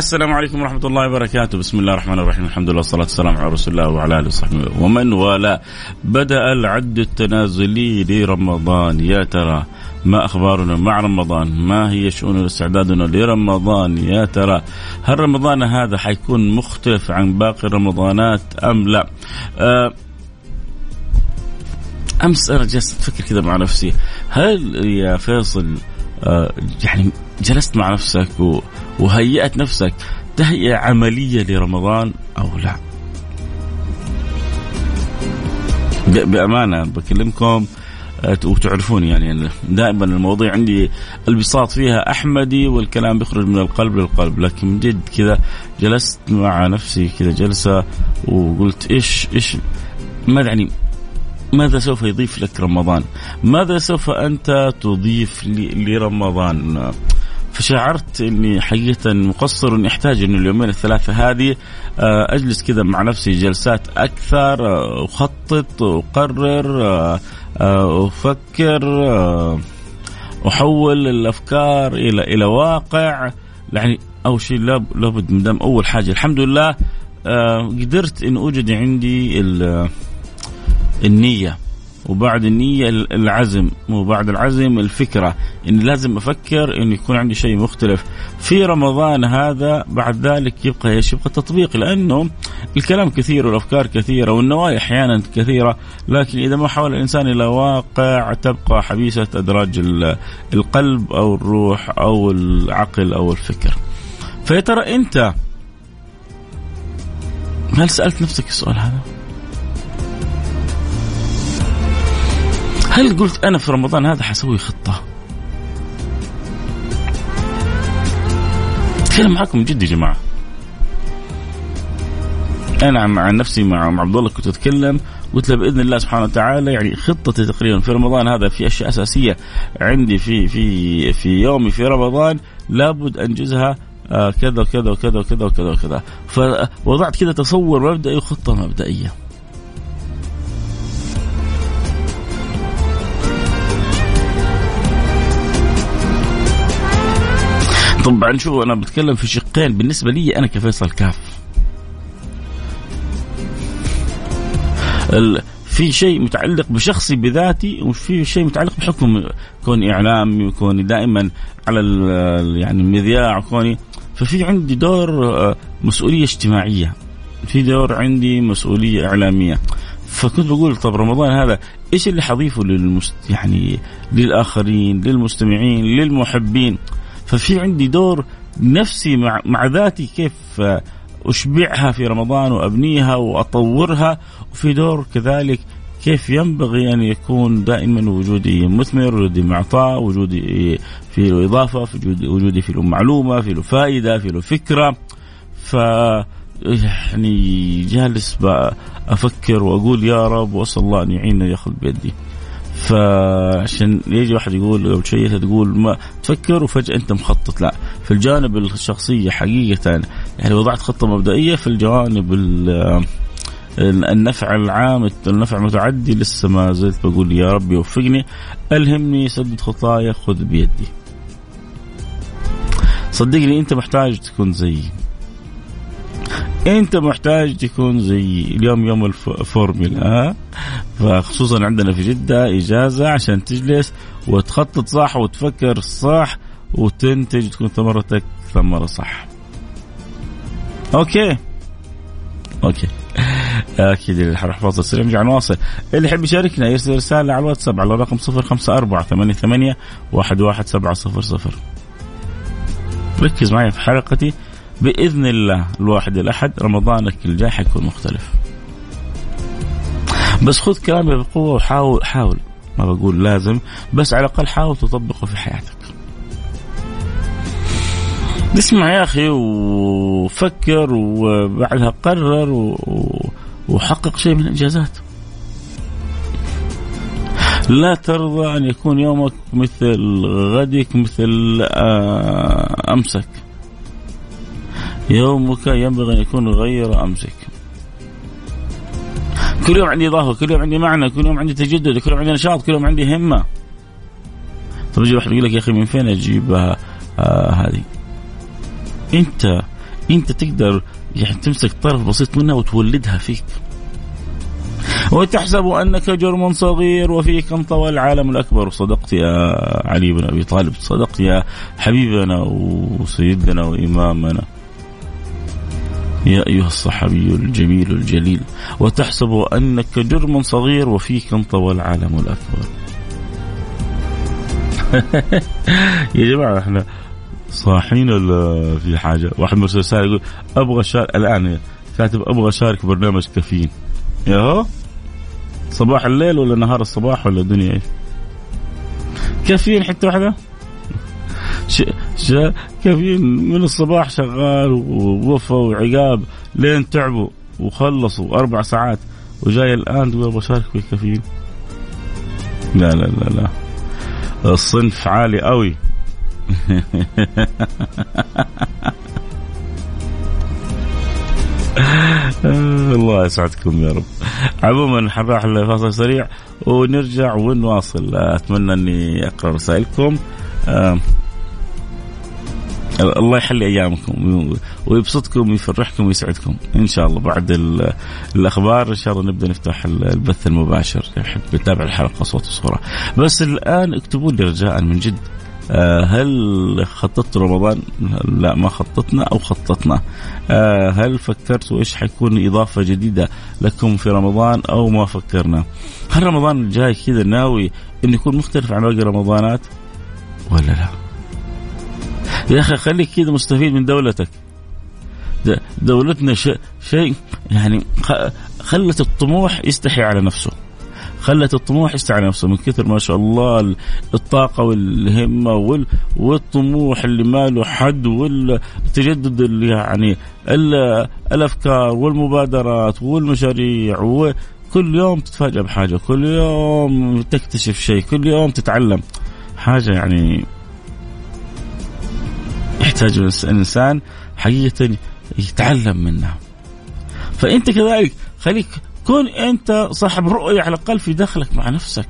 السلام عليكم ورحمة الله وبركاته. بسم الله الرحمن الرحيم. الحمد لله والصلاة والسلام على رسول الله وعلى آله وصحبه ومن والاه. بدأ العد التنازلي لرمضان. يا ترى ما أخبارنا مع رمضان؟ ما هي شؤون استعدادنا لرمضان؟ يا ترى هل رمضان هذا حيكون مختلف عن باقي الرمضانات أم لا؟ أه أمس أنا جلست أفكر كذا مع نفسي. هل يا فيصل آه يعني جلست مع نفسك وهيأت نفسك تهيئة عملية لرمضان أو لا بأمانة بكلمكم آه، وتعرفون يعني دائما المواضيع عندي البساط فيها أحمدي والكلام بيخرج من القلب للقلب لكن جد كذا جلست مع نفسي كذا جلسة وقلت إيش إيش ماذا يعني ماذا سوف يضيف لك رمضان؟ ماذا سوف أنت تضيف لرمضان؟ فشعرت إني حقيقة مقصر اني احتاج إنه اليومين الثلاثة هذه آه، أجلس كذا مع نفسي جلسات أكثر آه، أخطط اقرر آه، أفكر أحول الأفكار إلى إلى واقع. يعني أول شيء لابد من دام أول حاجة. الحمد لله قدرت إن أوجد عندي النية. وبعد النية العزم وبعد العزم الفكرة. إني لازم أفكر إنه يكون عندي شيء مختلف. في رمضان هذا بعد ذلك يبقى إيش؟ يبقى تطبيق لأنه الكلام كثير والأفكار كثيرة والنوايا أحيانا كثيرة. لكن إذا ما حول الإنسان إلى واقع تبقى حبيسة أدراج القلب أو الروح أو العقل أو الفكر. فيا ترى أنت هل سألت نفسك السؤال هذا؟ هل قلت أنا في رمضان هذا حسوي خطة؟ أتكلم معكم جد يا جماعة. أنا مع نفسي مع عبد الله كنت أتكلم قلت له بإذن الله سبحانه وتعالى يعني خطتي تقريبا في رمضان هذا في أشياء أساسية عندي في في في يومي في رمضان لابد أنجزها آه كذا وكذا وكذا وكذا وكذا وكذا فوضعت كذا تصور مبدئي وخطة مبدئية. طبعا شوف أنا بتكلم في شقين بالنسبة لي أنا كفيصل كاف. في شيء متعلق بشخصي بذاتي وفي شيء متعلق بحكم كوني إعلامي وكوني دائما على يعني المذياع وكوني. ففي عندي دور آه، مسؤولية اجتماعية. في دور عندي مسؤولية إعلامية. فكنت بقول طب رمضان هذا إيش اللي حضيفه للمست يعني للآخرين للمستمعين للمحبين؟ ففي عندي دور نفسي مع, مع ذاتي كيف أشبعها في رمضان وأبنيها وأطورها وفي دور كذلك كيف ينبغي أن يكون دائما وجودي مثمر وجودي معطاء وجودي في له إضافة في وجودي في له معلومة في له فائدة في له فكرة. ف يعني جالس أفكر وأقول يا رب وأسأل الله أن يعيننا ياخذ بيدي. فعشان يجي واحد يقول أو شيء تقول ما تفكر وفجأة أنت مخطط. لا في الجانب الشخصية حقيقة يعني وضعت خطة مبدئية في الجوانب النفع العام النفع المتعدي لسه ما زلت بقول يا رب يوفقني ألهمني سدد خطايا خذ بيدي. صدقني أنت محتاج تكون زيي. أنت محتاج تكون زي اليوم يوم الفورمولا فخصوصا عندنا في جدة إجازة عشان تجلس وتخطط صح وتفكر صح وتنتج تكون ثمرتك ثمرة صح. okay. okay. أكيد اللي حروح فاصل سريع نرجع نواصل اللي يحب يشاركنا يرسل رسالة على الواتساب على الرقم 054 88 11700 ركز معي في حلقتي. بإذن الله الواحد الأحد رمضانك الجاي حيكون مختلف. بس خذ كلامي بقوة وحاول حاول ما بقول لازم بس على الأقل حاول تطبقه في حياتك. اسمع يا أخي وفكر وبعدها قرر وحقق شيء من الإنجازات. لا ترضى أن يكون يومك مثل غدك مثل آه، أمسك. يومك ينبغي أن يكون غير أمسك كل يوم عندي إضافة كل يوم عندي معنى كل يوم عندي تجدد كل يوم عندي نشاط كل يوم عندي همة. طب يجي واحد يقول لك يا أخي من فين أجيبها آه هذه؟ أنت أنت تقدر يعني تمسك طرف بسيط منها وتولدها فيك. وتحسب أنك جرم صغير وفيك انطوى العالم الأكبر. صدقت يا علي بن أبي طالب صدقت يا حبيبنا وسيدنا وإمامنا. يا أيها الصحابي الجميل الجليل وتحسب أنك جرم صغير وفيك انطوى العالم الأكبر يا جماعة إحنا صاحين ولا في حاجة؟ واحد مرسل رسالة يقول أبغى شارك الآن كاتب أبغى أشارك برنامج كافيين ياهو صباح الليل ولا نهار الصباح ولا الدنيا إيش؟ كافيين حتة واحدة؟ كافيين من الصباح شغال ووفى وعقاب لين تعبوا وخلصوا أربع ساعات وجاي الآن تقول بشارك في الكافيين لا لا لا لا. الصنف عالي قوي الله يسعدكم يا رب. عموما حنروح لفاصل سريع ونرجع ونواصل. أتمنى أني أقرأ رسائلكم. الله يحلي أيامكم ويبسطكم ويفرحكم ويسعدكم إن شاء الله بعد الأخبار إن شاء الله نبدأ نفتح البث المباشر يحب يتابع الحلقة صوت وصورة بس الآن اكتبوا لي رجاء من جد آه، هل خططت رمضان؟ لا ما خططنا أو خططنا. آه، هل فكرتوا إيش حيكون إضافة جديدة لكم في رمضان أو ما فكرنا؟ هل رمضان الجاي كذا ناوي انه يكون مختلف عن باقي رمضانات؟ ولا لا؟ يا أخي خليك كذا مستفيد من دولتك. دولتنا شيء يعني خلت الطموح يستحي على نفسه. خلت الطموح يستعلى نفسه من كثر ما شاء الله الطاقة والهمة والطموح اللي ما له حد والتجدد اللي يعني الأفكار والمبادرات والمشاريع كل يوم تتفاجأ بحاجة كل يوم تكتشف شيء كل يوم تتعلم حاجة يعني يحتاج الإنسان حقيقة يتعلم منها. فأنت كذلك خليك كن أنت صاحب رؤية على الأقل في دخلك مع نفسك.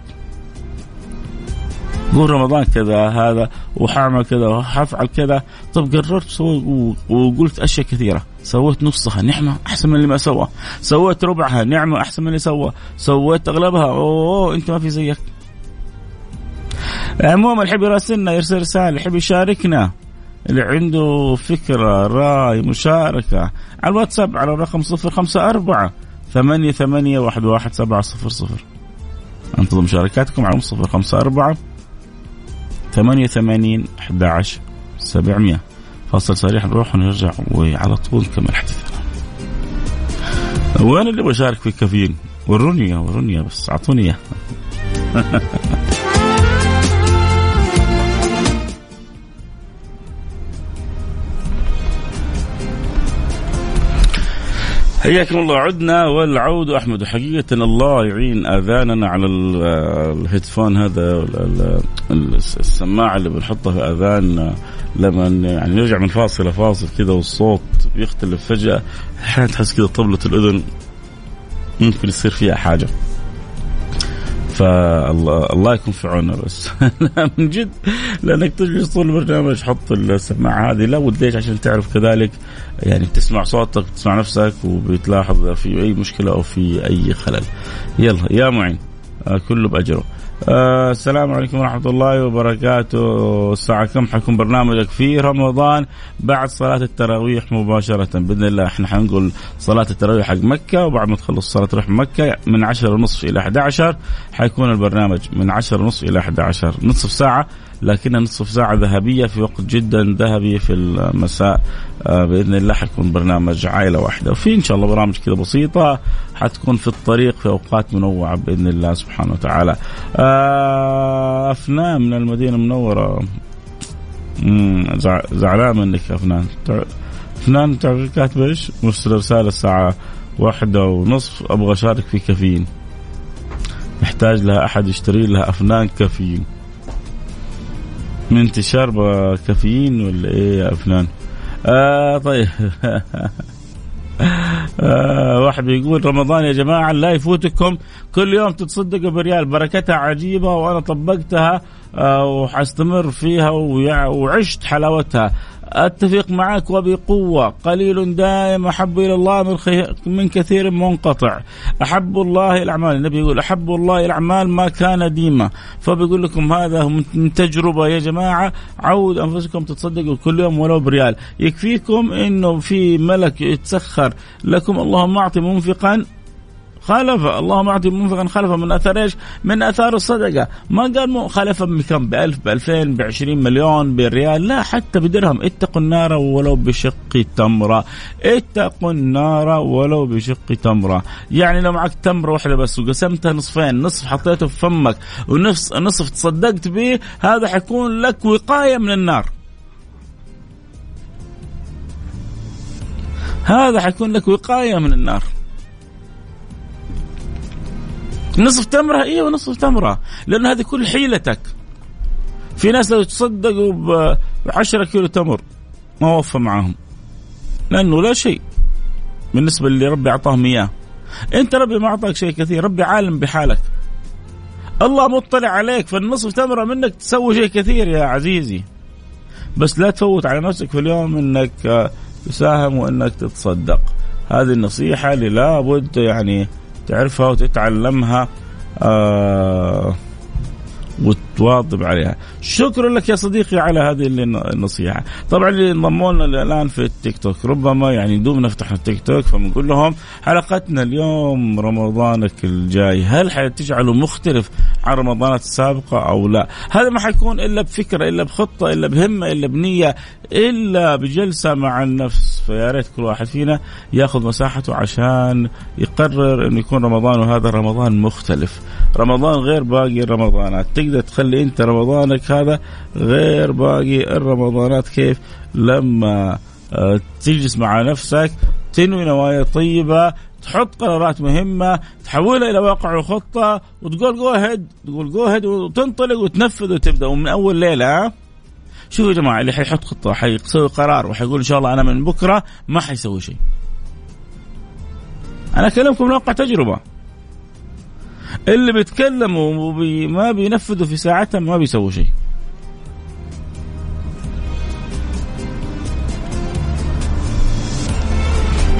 قول رمضان كذا هذا وحعمل كذا وحفعل كذا. طب قررت وقلت أشياء كثيرة. سويت نصها نعمة أحسن من اللي ما سوى سويت ربعها نعمة أحسن من اللي سوى سويت أغلبها أوه أنت ما في زيك. عموما اللي يحب يراسلنا يرسل رسالة يحب يشاركنا. اللي عنده فكرة رأي مشاركة. على الواتساب على الرقم 054 ثمانية ثمانية واحد واحد سبعة صفر صفر. انتظر مشاركاتكم على صفر خمسة أربعة ثمانية ثمانين أحد عشر سبعمية. فاصل سريع نروح ونرجع وعلى طول نكمل حديثنا. وين اللي بشارك في كافيين وروني وروني بس أعطوني إياه. حياكم الله. عدنا والعود أحمد. حقيقة الله يعين آذاننا على الهيدفون هذا السماعه اللي بنحطها في اذاننا لما يعني نرجع من فاصل لفاصل كذا والصوت بيختلف فجأة. أحيانا تحس كذا طبلة الأذن ممكن يصير فيها حاجة. فالله يكون في عوننا بس. من جد لأنك تجلس طول البرنامج حط السماعه هذه. لا ود ليش؟ عشان تعرف كذلك يعني تسمع صوتك تسمع نفسك وبتلاحظ في أي مشكلة أو في أي خلل. يلا يا معين آه، كله بأجره. آه السلام عليكم ورحمة الله وبركاته. الساعة كم؟ حيكون برنامجك في رمضان بعد صلاة التراويح مباشرة. بإذن الله إحنا حنقول صلاة التراويح حق مكة وبعد ما تخلص صلاة تروح مكة من عشر ونصف إلى 11 حيكون البرنامج من عشر ونصف إلى 11 نصف ساعة. لكنها نصف ساعة ذهبية في وقت جدا ذهبي في المساء. آه، بإذن الله حيكون برنامج عائلة واحدة. وفي إن شاء الله برامج كذا بسيطة حتكون في الطريق في أوقات منوعة بإذن الله سبحانه وتعالى. آه، أفنان من المدينة المنورة. زعلان منك يا أفنان أفنان كاتبة إيش؟ مرسل رسالة الساعة واحدة ونصف. أبغى أشارك في كافيين. يحتاج لها أحد يشتري لها أفنان كافيين. من انتشار كافيين ولا إيه يا افنان؟ آه طيب. آه واحد بيقول رمضان يا جماعة لا يفوتكم. كل يوم تتصدقوا بريال. بركتها عجيبة وأنا طبقتها آه، وحستمر فيها وعشت حلاوتها. أتفق معك وبقوة. قليل دائم أحب إلى الله من, من كثير منقطع. أحب الله الأعمال. النبي يقول أحب الله الأعمال ما كان ديما. فبيقول لكم هذا من تجربة يا جماعة. عود أنفسكم تتصدقوا كل يوم ولو بريال. يكفيكم إنه في ملك يتسخر. لكم اللهم أعطي منفقا خالف. اللهم اعطي منفقا خلفا من اثار إيش؟ من أثار الصدقة، ما قال خلفا بكم؟ ب 1000 ب 2000 ب 20 مليون بريال، لا حتى بدرهم، اتقوا النار ولو بشق تمرة، اتقوا النار ولو بشق تمرة، يعني لو معك تمرة واحدة بس وقسمتها نصفين، نصف حطيته في فمك ونصف نصف تصدقت به، هذا حيكون لك وقاية من النار. هذا حيكون لك وقاية من النار. نصف تمرة أيوه نصف تمرة. لأن هذه كل حيلتك. في ناس لو تصدقوا ب 10 كيلو تمر ما وفى معاهم. لأنه لا شيء. بالنسبة اللي ربي أعطاهم إياه. أنت ربي ما أعطاك شيء كثير ربي عالم بحالك. الله مطلع عليك فالنصف تمرة منك تسوي شيء كثير يا عزيزي. بس لا تفوت على نفسك في اليوم إنك تساهم وإنك تتصدق. هذه النصيحة اللي لابد يعني تعرفها وتتعلمها آه وتواظب عليها. شكرا لك يا صديقي على هذه النصيحة. طبعا اللي انضموا لنا الآن في التيك توك ربما يعني دوم نفتح التيك توك فبنقول لهم حلقتنا اليوم رمضانك الجاي. هل حتجعله مختلف عن رمضانات السابقة أو لا؟ هذا ما حيكون إلا بفكرة إلا بخطة إلا بهمة إلا بنية إلا بجلسة مع النفس. فيا ريت كل واحد فينا ياخذ مساحته عشان يقرر إنه يكون رمضان وهذا رمضان مختلف. رمضان غير باقي الرمضانات. تقدر تخلي أنت رمضانك هذا غير باقي الرمضانات. كيف؟ لما آه، تجلس مع نفسك تنوي نوايا طيبة تحط قرارات مهمة تحولها إلى واقع وخطة وتقول جو تقول جو وتنطلق وتنفذ وتبدأ. ومن أول ليلة شوفوا يا جماعة اللي حيحط خطة حيسوي قرار وحيقول إن شاء الله أنا من بكرة ما حيسوي شيء. أنا أكلمكم من واقع تجربة. اللي بيتكلموا وما بينفذوا في ساعتها ما بيسووا شيء.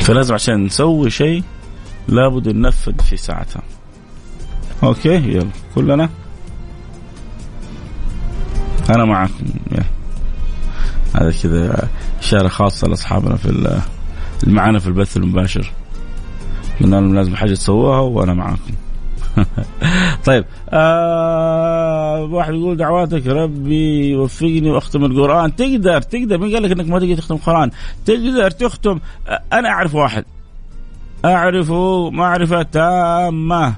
فلازم عشان نسوي شيء لابد ننفذ في ساعتها. أوكي يلا كلنا أنا معكم. هذا كذا اشاره خاصه لأصحابنا في معنا في البث المباشر. قلنا لهم لازم حاجة تسووها وأنا معاكم. طيب آه واحد يقول دعواتك ربي يوفقني وأختم القرآن. تقدر تقدر. مين قال لك إنك ما تقدر تختم القرآن؟ تقدر تختم. أنا أعرف واحد. أعرفه معرفة تامة.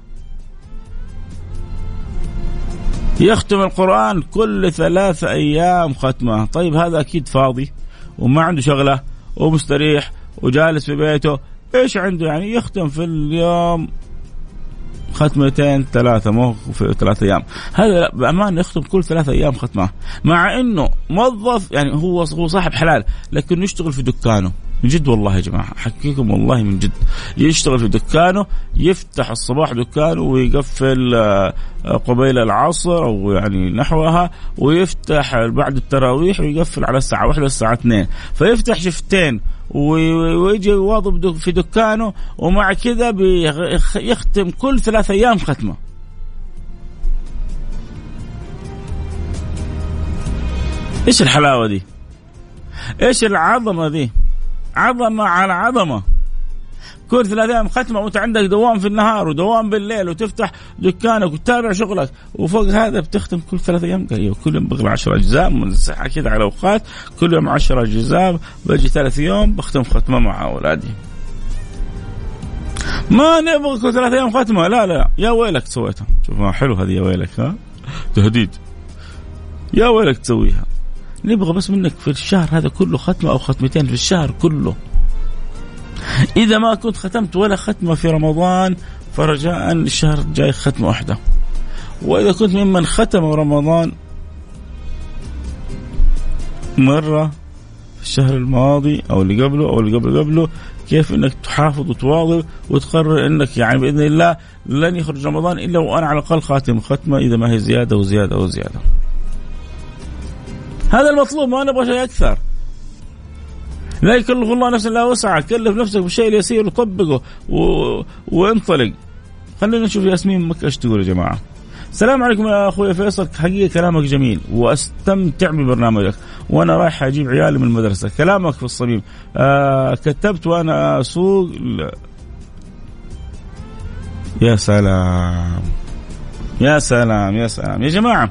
يختم القرآن كل ثلاث أيام ختمة. طيب هذا أكيد فاضي وما عنده شغلة ومستريح وجالس في بيته. إيش عنده يعني؟ يختم في اليوم ختمتين ثلاثة مو في ثلاثة أيام. هذا بأمان يختم كل ثلاثة أيام ختمة؟ مع أنه موظف يعني هو هو صاحب حلال لكنه يشتغل في دكانه. من جد والله يا جماعة أحكيكم والله من جد يشتغل في دكانه يفتح الصباح دكانه ويقفل آه، قبيل العصر أو يعني نحوها ويفتح بعد التراويح ويقفل على الساعة واحدة الساعة اثنين فيفتح شفتين ويجي يواظب في دكانه ومع كذا يختم كل ثلاث أيام ختمة إيش الحلاوة دي؟ إيش العظمة دي؟ عظمة على عظمة. كل ثلاث أيام ختمة وانت عندك دوام في النهار ودوام بالليل وتفتح دكانك وتتابع شغلك. وفوق هذا بتختم كل ثلاث أيام أيوه كل يوم بقرا 10 أجزاء منسحه كذا على اوقات كل يوم 10 أجزاء. بجي ثلاث يوم بختم ختمة مع أولادي. ما نبغى كل ثلاث أيام ختمه لا لا. يا ويلك سويتها. شوف حلو هذه يا ويلك ها؟ تهديد. يا ويلك تسويها. نبغى بس منك في الشهر هذا كله ختمة أو ختمتين في الشهر كله إذا ما كنت ختمت ولا ختمة في رمضان فرجاء الشهر الجاي ختمة واحدة وإذا كنت ممن ختم رمضان مرة في الشهر الماضي أو اللي قبله أو اللي قبل قبله كيف إنك تحافظ وتواظب وتقرر إنك يعني بإذن الله لن يخرج رمضان إلا وأنا على الأقل خاتم ختمة إذا ما هي زيادة وزيادة وزيادة. هذا المطلوب ما نبغى شيء أكثر. لا يكلف الله نفسا لا وسعها. كلف نفسك بالشيء اليسير وطبقه و... وانطلق. خلينا نشوف ياسمين مكة إيش تقول يا جماعة. السلام عليكم يا أخوي فيصل. حقيقة كلامك جميل واستمتع ببرنامجك. وأنا رايح أجيب عيالي من المدرسة. كلامك في الصميم. آه كتبت وأنا أسوق يا سلام. يا سلام يا سلام. يا جماعة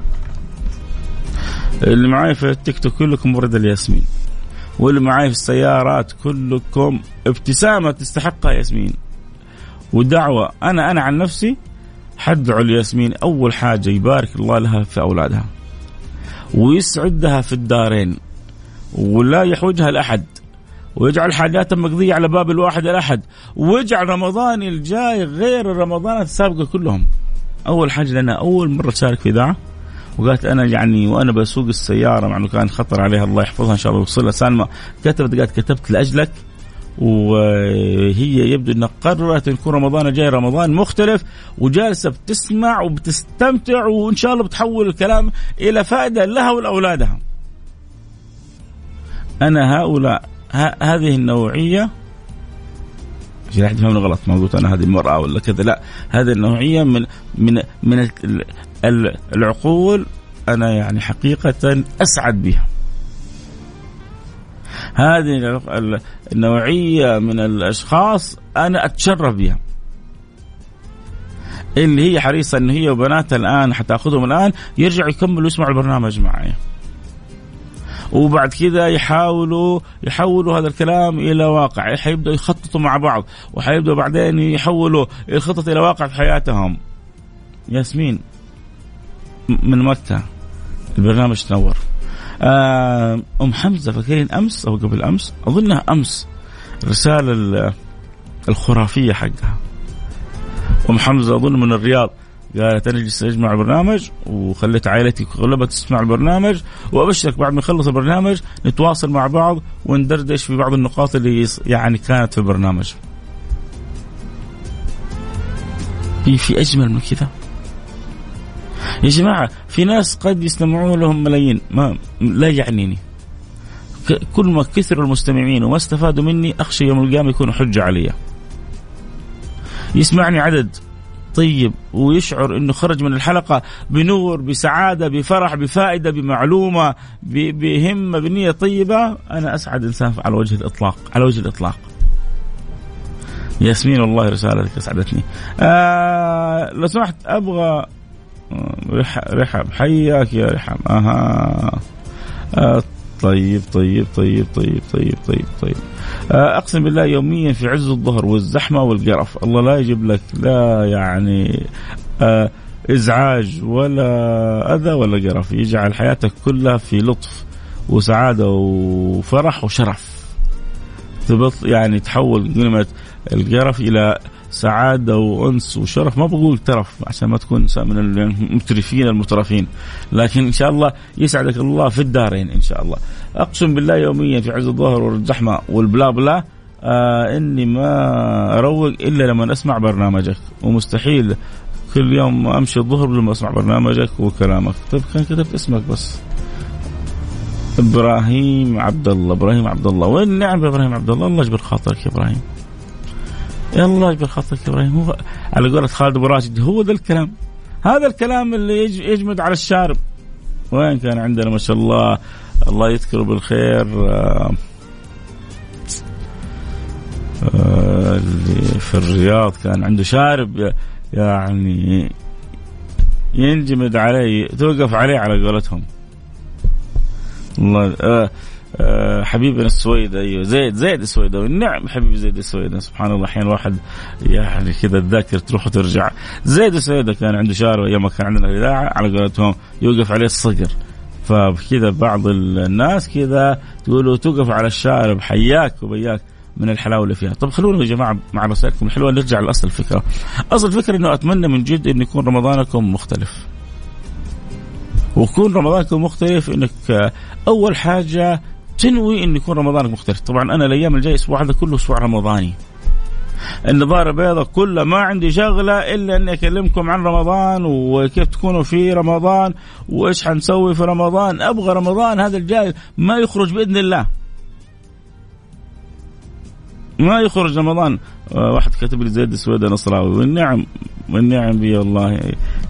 اللي معاي في التيك توك كلكم ورد الياسمين. واللي معاي في السيارات كلكم ابتسامة تستحقها ياسمين. ودعوة أنا أنا عن نفسي حدعو الياسمين أول حاجة يبارك الله لها في أولادها. ويسعدها في الدارين. ولا يحوجها لأحد. ويجعل حاجاتها مقضية على باب الواحد الأحد ويجعل رمضان الجاي غير الرمضانات السابقة كلهم. أول حاجة لأنها أول مرة تشارك في إذاعة. وقالت أنا يعني وأنا بسوق السيارة مع إنه كان خطر عليها الله يحفظها إن شاء الله ويوصلها سالمة كتبت قالت كتبت لأجلك وهي يبدو إنها قررت إن يكون رمضان الجاي رمضان مختلف وجالسة بتسمع وبتستمتع وإن شاء الله بتحول الكلام إلى فائدة لها ولأولادها. أنا هؤلاء هذه النوعية عشان احد يفهمني غلط ما قلت أنا هذه المرأة ولا كذا لا هذه النوعية من من من العقول أنا يعني حقيقة أسعد بها. هذه النوعية من الأشخاص أنا أتشرف بها. اللي هي حريصة ان هي وبناتها الآن حتأخذهم الآن يرجعوا يكملوا يسمعوا البرنامج معي. وبعد كذا يحاولوا يحولوا هذا الكلام إلى واقع حيبدأوا يخططوا مع بعض وحيبدأوا بعدين يحولوا الخطط إلى واقع في حياتهم ياسمين من مكة. البرنامج تنور. آه، أم حمزة فاكرين أمس أو قبل أمس؟ أظنها أمس. الرساله الخرافية حقها. أم حمزة أظن من الرياض. قالت أنا جلست أجمع البرنامج وخليت عائلتي كلها تسمع البرنامج وأبشرك بعد ما يخلص البرنامج نتواصل مع بعض وندردش في بعض النقاط اللي يعني كانت في البرنامج. في في أجمل من كذا؟ يا جماعة في ناس قد يستمعون لهم ملايين ما لا يعنيني. كل ما كثر المستمعين وما استفادوا مني أخشى يوم القيامة يكونوا حجة علي. يسمعني عدد طيب ويشعر إنه خرج من الحلقة بنور بسعادة بفرح بفائدة بمعلومة بهمة بنية طيبة أنا أسعد إنسان على وجه الإطلاق على وجه الإطلاق ياسمين والله رسالتك أسعدتني آه لو سمحت أبغى رحب حياك يا رحب أها. آه طيب طيب طيب طيب طيب طيب طيب. آه، أقسم بالله يوميا في عز الظهر والزحمة والقرف. الله لا يجيب لك لا يعني آه، إزعاج ولا أذى ولا قرف. يجعل حياتك كلها في لطف وسعادة وفرح وشرف. تبط يعني تحول كلمه القرف إلى سعادة وأنس وشرف. ما بقول ترف عشان ما تكون من المترفين المترفين. لكن إن شاء الله يسعدك الله في الدارين إن شاء الله. أقسم بالله يوميا في عز الظهر والزحمة والبلا بلا آه إني ما أروق إلا لما أسمع برنامجك. ومستحيل كل يوم أمشي الظهر لما أسمع برنامجك وكلامك. طيب كان كتبت اسمك بس. إبراهيم عبد الله. إبراهيم عبد الله. وين نعم إبراهيم عبد الله؟ الله يجبر خاطرك يا إبراهيم. الله يجبر يا إبراهيم. هو على قولة خالد أبو راشد هو ذا الكلام. هذا الكلام اللي يجمد على الشارب. وين كان عندنا؟ ما شاء الله. الله يذكره بالخير. آه اللي في الرياض كان عنده شارب يعني ينجمد عليه توقف عليه على قولتهم. الله آه، حبيبنا السويد أيوه زيد زيد السويداوي. نعم حبيبي زيد السويداوي سبحان الله. أحيانا الواحد يعني كذا الذاكرة تروح وترجع. زيد السويداوي كان عنده شارع أيام ما كان عندنا الاذاعه على قولتهم يوقف عليه الصقر. فكذا بعض الناس كذا تقولوا توقف على الشارب حياك وبياك من الحلاوة اللي فيها، طب خلونا يا جماعة مع رسائلكم الحلوة نرجع لأصل الفكرة. أصل الفكرة إنه أتمنى من جد انه يكون رمضانكم مختلف. ويكون رمضانكم مختلف إنك أول حاجة تنوي إن يكون رمضانك مختلف. طبعا أنا الأيام الجاية أسبوع هذا كله أسبوع رمضاني. النظارة بيضاء كلها ما عندي شغلة إلا إني أكلمكم عن رمضان وكيف تكونوا في رمضان وإيش حنسوي في رمضان. أبغى رمضان هذا الجاي ما يخرج بإذن الله. ما يخرج رمضان. آه، واحد كاتب لي زيد السويد نصراوي. والنعم والنعم بي والله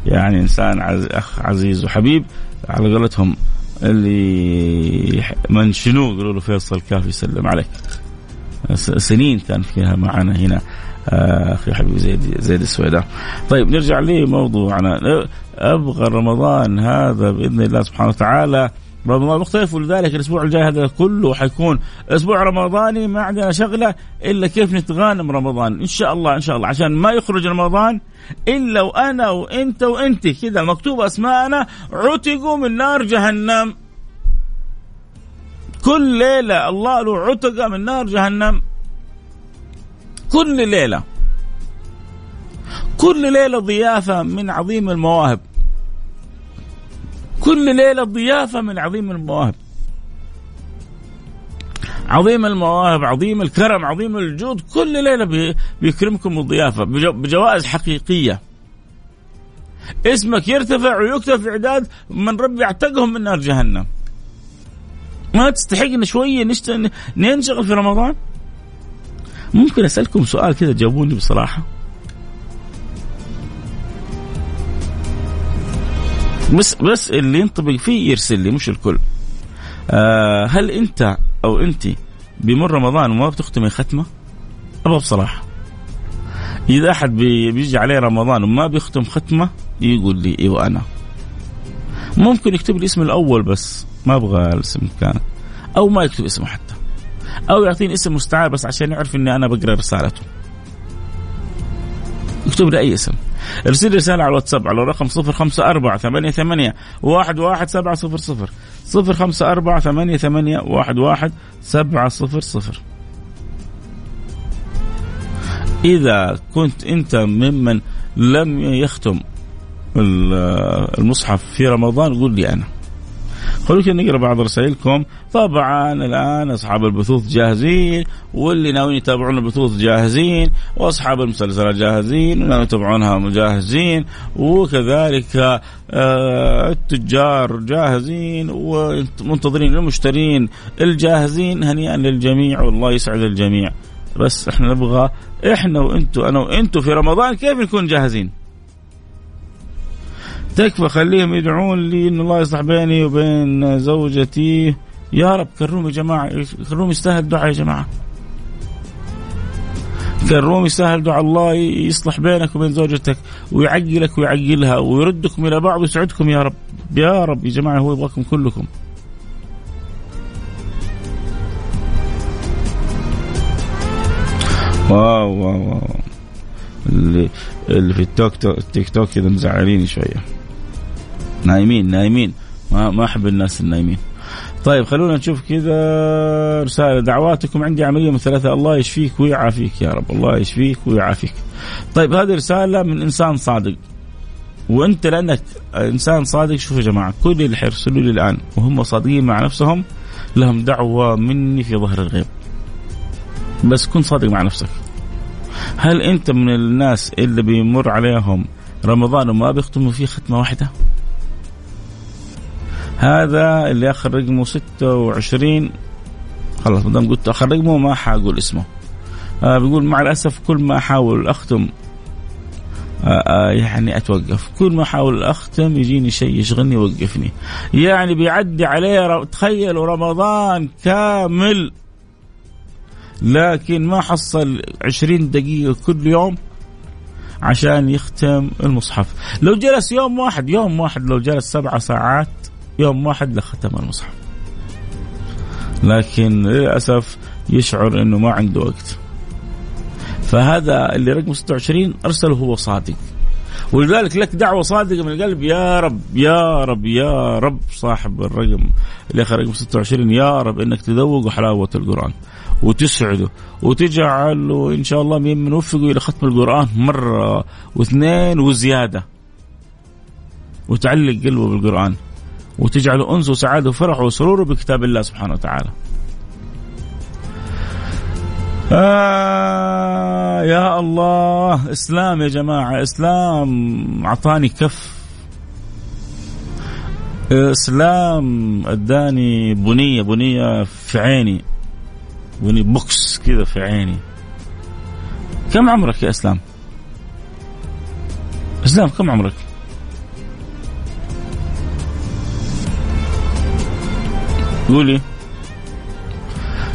يعني إنسان عز أخ عزيز وحبيب على قولتهم. اللي من شنو يقولوا له فيصل كافي يسلم عليك سنين كان فيها معنا هنا آه، أخي حبيبي زيد زيد السويداء. طيب نرجع لموضوعنا أبغى رمضان هذا بإذن الله سبحانه وتعالى رمضان مختلف ولذلك الأسبوع الجاي هذا كله حيكون أسبوع رمضاني ما عندنا شغلة إلا كيف نتغانم رمضان. إن شاء الله إن شاء الله. عشان ما يخرج رمضان إلا وأنا وأنت وأنت. كذا مكتوب أسماءنا عتقوا من نار جهنم. كل ليلة الله له عتق من نار جهنم. كل ليلة. كل ليلة ضيافة من عظيم المواهب. كل ليلة ضيافة من عظيم المواهب. عظيم المواهب عظيم الكرم عظيم الجود كل ليلة بيكرمكم الضيافة. بجوائز حقيقية. اسمك يرتفع ويكتب في إعداد من ربي يعتقهم من نار جهنم. ما تستحقنا شوية ننشغل في رمضان؟ ممكن أسألكم سؤال كذا جاوبوني بصراحة. بس بس اللي ينطبق فيه يرسل لي مش الكل. آه هل انت أو انت بمر رمضان وما بتختمي ختمة؟ أبغى بصراحة. إذا أحد بيجي عليه رمضان وما بيختم ختمة يقول لي أيوه أنا ممكن يكتب لي الأول بس ما أبغى الاسم كان أو ما يكتب اسمه حتى. أو يعطيني اسم مستعار بس عشان يعرف إني أنا بقرأ رسالته. اكتب لي اي اسم. ارسل رسالة على الواتساب على الرقم صفر خمسة أربعة ثمانية ثمانية واحد واحد سبعة صفر صفر. صفر خمسة أربعة ثمانية ثمانية واحد واحد سبعة صفر صفر. إذا كنت أنت ممن لم يختم المصحف في رمضان قول لي أنا. خلونا نقرأ بعض رسائلكم. طبعا الآن أصحاب البثوث جاهزين واللي ناويين يتابعون البثوث جاهزين وأصحاب المسلسلات جاهزين وناويين يتابعونها جاهزين وكذلك آه، التجار جاهزين ومنتظرين المشترين الجاهزين. هنيئا للجميع والله يسعد الجميع. بس إحنا نبغى إحنا وأنتم أنا وأنتم في رمضان كيف نكون جاهزين؟ تكفى خليهم يدعون لي إن الله يصلح بيني وبين زوجتي. يا رب كروم يا جماعة كروم يستاهل دعاء يا جماعة. كروم يستاهل دعاء الله يصلح بينك وبين زوجتك ويعقلك ويعقلها ويردكم إلى بعض ويسعدكم يا رب. يا رب يا جماعة هو يبغاكم كلكم. wow wow wow اللي اللي في التيك توك كذا مزعليني شوية. نايمين نايمين. ما ما أحب الناس النايمين. طيب خلونا نشوف كذا رسالة. دعواتكم عندي عملية من ثلاثة. الله يشفيك ويعافيك يا رب. الله يشفيك ويعافيك. طيب هذه رسالة من إنسان صادق. وأنت لأنك إنسان صادق شوفوا يا جماعة كل اللي حيرسلوا لي الآن وهم صادقين مع نفسهم لهم دعوة مني في ظهر الغيب. بس كن صادق مع نفسك. هل أنت من الناس اللي بيمر عليهم رمضان وما بيختموا فيه ختمة واحدة؟ هذا اللي آخر رقمه 26 خلاص ما دام قلت آخر رقمه ما حاقول اسمه. آه بيقول مع الأسف كل ما أحاول أختم آه آه يعني أتوقف. كل ما أحاول أختم يجيني شيء يشغلني يوقفني. يعني بيعدي عليه تخيلوا رمضان كامل. لكن ما حصل عشرين دقيقة كل يوم عشان يختم المصحف. لو جلس يوم واحد يوم واحد لو جلس سبعة ساعات يوم واحد لختم المصحف. لكن للأسف يشعر أنه ما عنده وقت. فهذا اللي رقم 26 أرسله هو صادق. ولذلك لك دعوة صادقة من القلب. يا رب يا رب يا رب صاحب الرقم. آخر رقم 26 يا رب إنك تذوق حلاوة القرآن. وتسعده وتجعله إن شاء الله من نوفقه إلى ختم القرآن مرة واثنين وزيادة. وتعلق قلبه بالقرآن. وتجعل أنس وسعادة وفرح وسرور بكتاب الله سبحانه وتعالى آه يا الله إسلام يا جماعة إسلام أعطاني كف إسلام أداني بنية بنية في عيني بني بوكس كذا في عيني كم عمرك يا إسلام؟ إسلام كم عمرك؟ قولي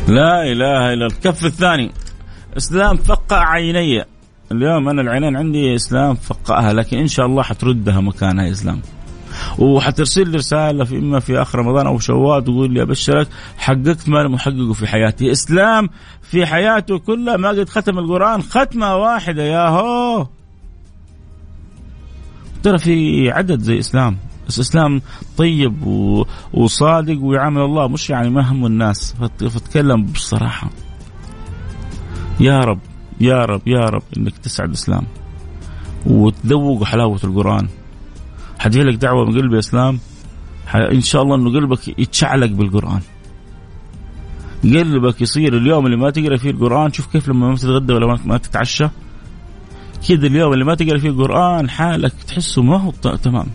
لا إله إلا الكف الثاني. إسلام فقع عيني. اليوم أنا العينين عندي إسلام فقعها لكن إن شاء الله حتردها مكانها إسلام. وحترسل لي رسالة في إما في آخر رمضان أو شوال تقول لي أبشرك حققت ما لم أحققه في حياتي، إسلام في حياته كلها ما قد ختم القرآن. ختمة واحدة يا هو ترى في عدد زي إسلام. بس اسلام طيب وصادق ويعامل الله مش يعني ما همه الناس فتكلم بصراحة. يا رب يا رب يا رب إنك تسعد اسلام وتذوق حلاوة القرآن. حتجي لك دعوة من قلب اسلام إن شاء الله إنه قلبك يتشعلق بالقرآن. قلبك يصير اليوم اللي ما تقرأ فيه القرآن شوف كيف لما ما تتغدى ولا ما تتعشى. كذا اليوم اللي ما تقرأ فيه القرآن حالك تحسه ما هو تمام.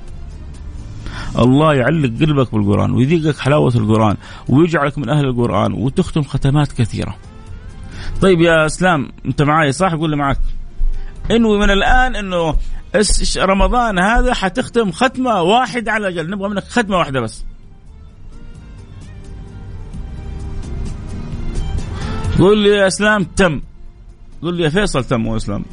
الله يعلق قلبك بالقرآن ويذيقك حلاوة القرآن ويجعلك من أهل القرآن وتختم ختمات كثيرة. طيب يا إسلام أنت معي صح قول لي معك انوي من الآن إنه رمضان هذا حتختم ختمة واحدة على الأقل. نبغى منك ختمة واحدة بس. قول لي يا إسلام تم. قول لي يا فيصل تم واسلام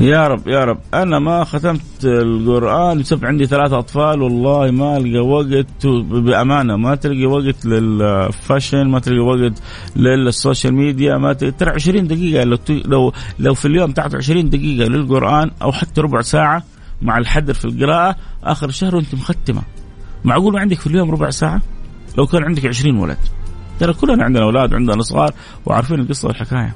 يا رب يا رب. أنا ما ختمت القرآن بسبب عندي ثلاثة أطفال والله ما ألقى وقت بأمانة ما تلقى وقت لل fashion ما تلقى وقت لل social media ما ترى 20 دقيقة لو لو لو في اليوم تعطي 20 دقيقة للقرآن أو حتى ربع ساعة مع الحدر في القراءة آخر الشهر وأنت مختمة. معقول ما عندك في اليوم ربع ساعة؟ لو كان عندك 20 ولد. ترى كلنا عندنا أولاد وعندنا صغار وعارفين القصة والحكاية.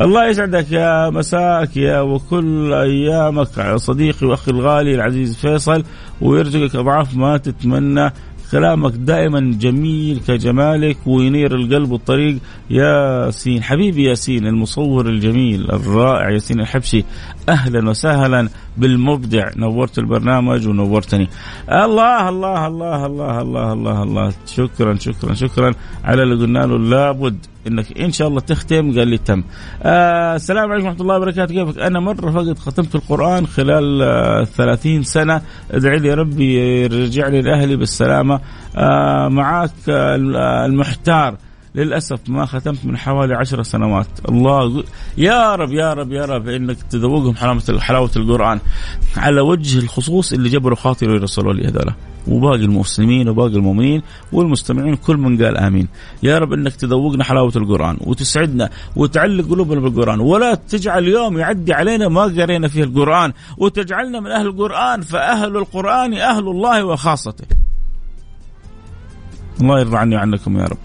الله يسعدك يا مساك يا وكل أيامك صديقي وأخي الغالي العزيز فيصل ويرزقك أضعاف ما تتمنى. كلامك دائما جميل كجمالك وينير القلب والطريق. ياسين حبيبي ياسين المصور الجميل الرائع ياسين الحبشي أهلا وسهلا. بالمبدع نورت البرنامج ونورتني. الله الله الله الله الله الله الله. شكرا شكرا شكرا. على اللي قلنا له لابد إنك إن شاء الله تختم قال لي تم. آه السلام عليكم ورحمة الله وبركاته. كيفك؟ أنا مرة فقط ختمت القرآن خلال آه 30 سنة. ادعي لي ربي يرجع لي لأهلي بالسلامة. آه معاك آه المحتار. للأسف ما ختمت من حوالي عشر سنوات. الله يا رب يا رب يا رب إنك تذوقهم حلاوة حلاوة القرآن. على وجه الخصوص اللي جبروا خاطري ويرسلوا لي هذول وباقي المسلمين وباقي المؤمنين والمستمعين كل من قال آمين. يا رب إنك تذوقنا حلاوة القرآن وتسعدنا وتعلق قلوبنا بالقرآن. ولا تجعل يوم يعدي علينا ما قرينا فيه القرآن وتجعلنا من أهل القرآن فأهل القرآن أهل الله وخاصته. الله يرضى عني وعنكم يا رب.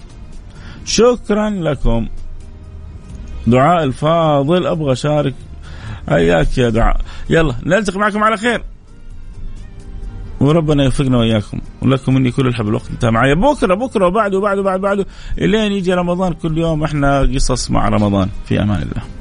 شكرا لكم. دعاء الفاضل أبغى أشارك. حياك يا دعاء. يلا نلتقي معكم على خير. وربنا يوفقنا وإياكم. ولكم مني كل الحب الوقت انتهى معي بكرة بكرة وبعده وبعده وبعده بعده إلين يجي رمضان. كل يوم إحنا قصص مع رمضان. في أمان الله.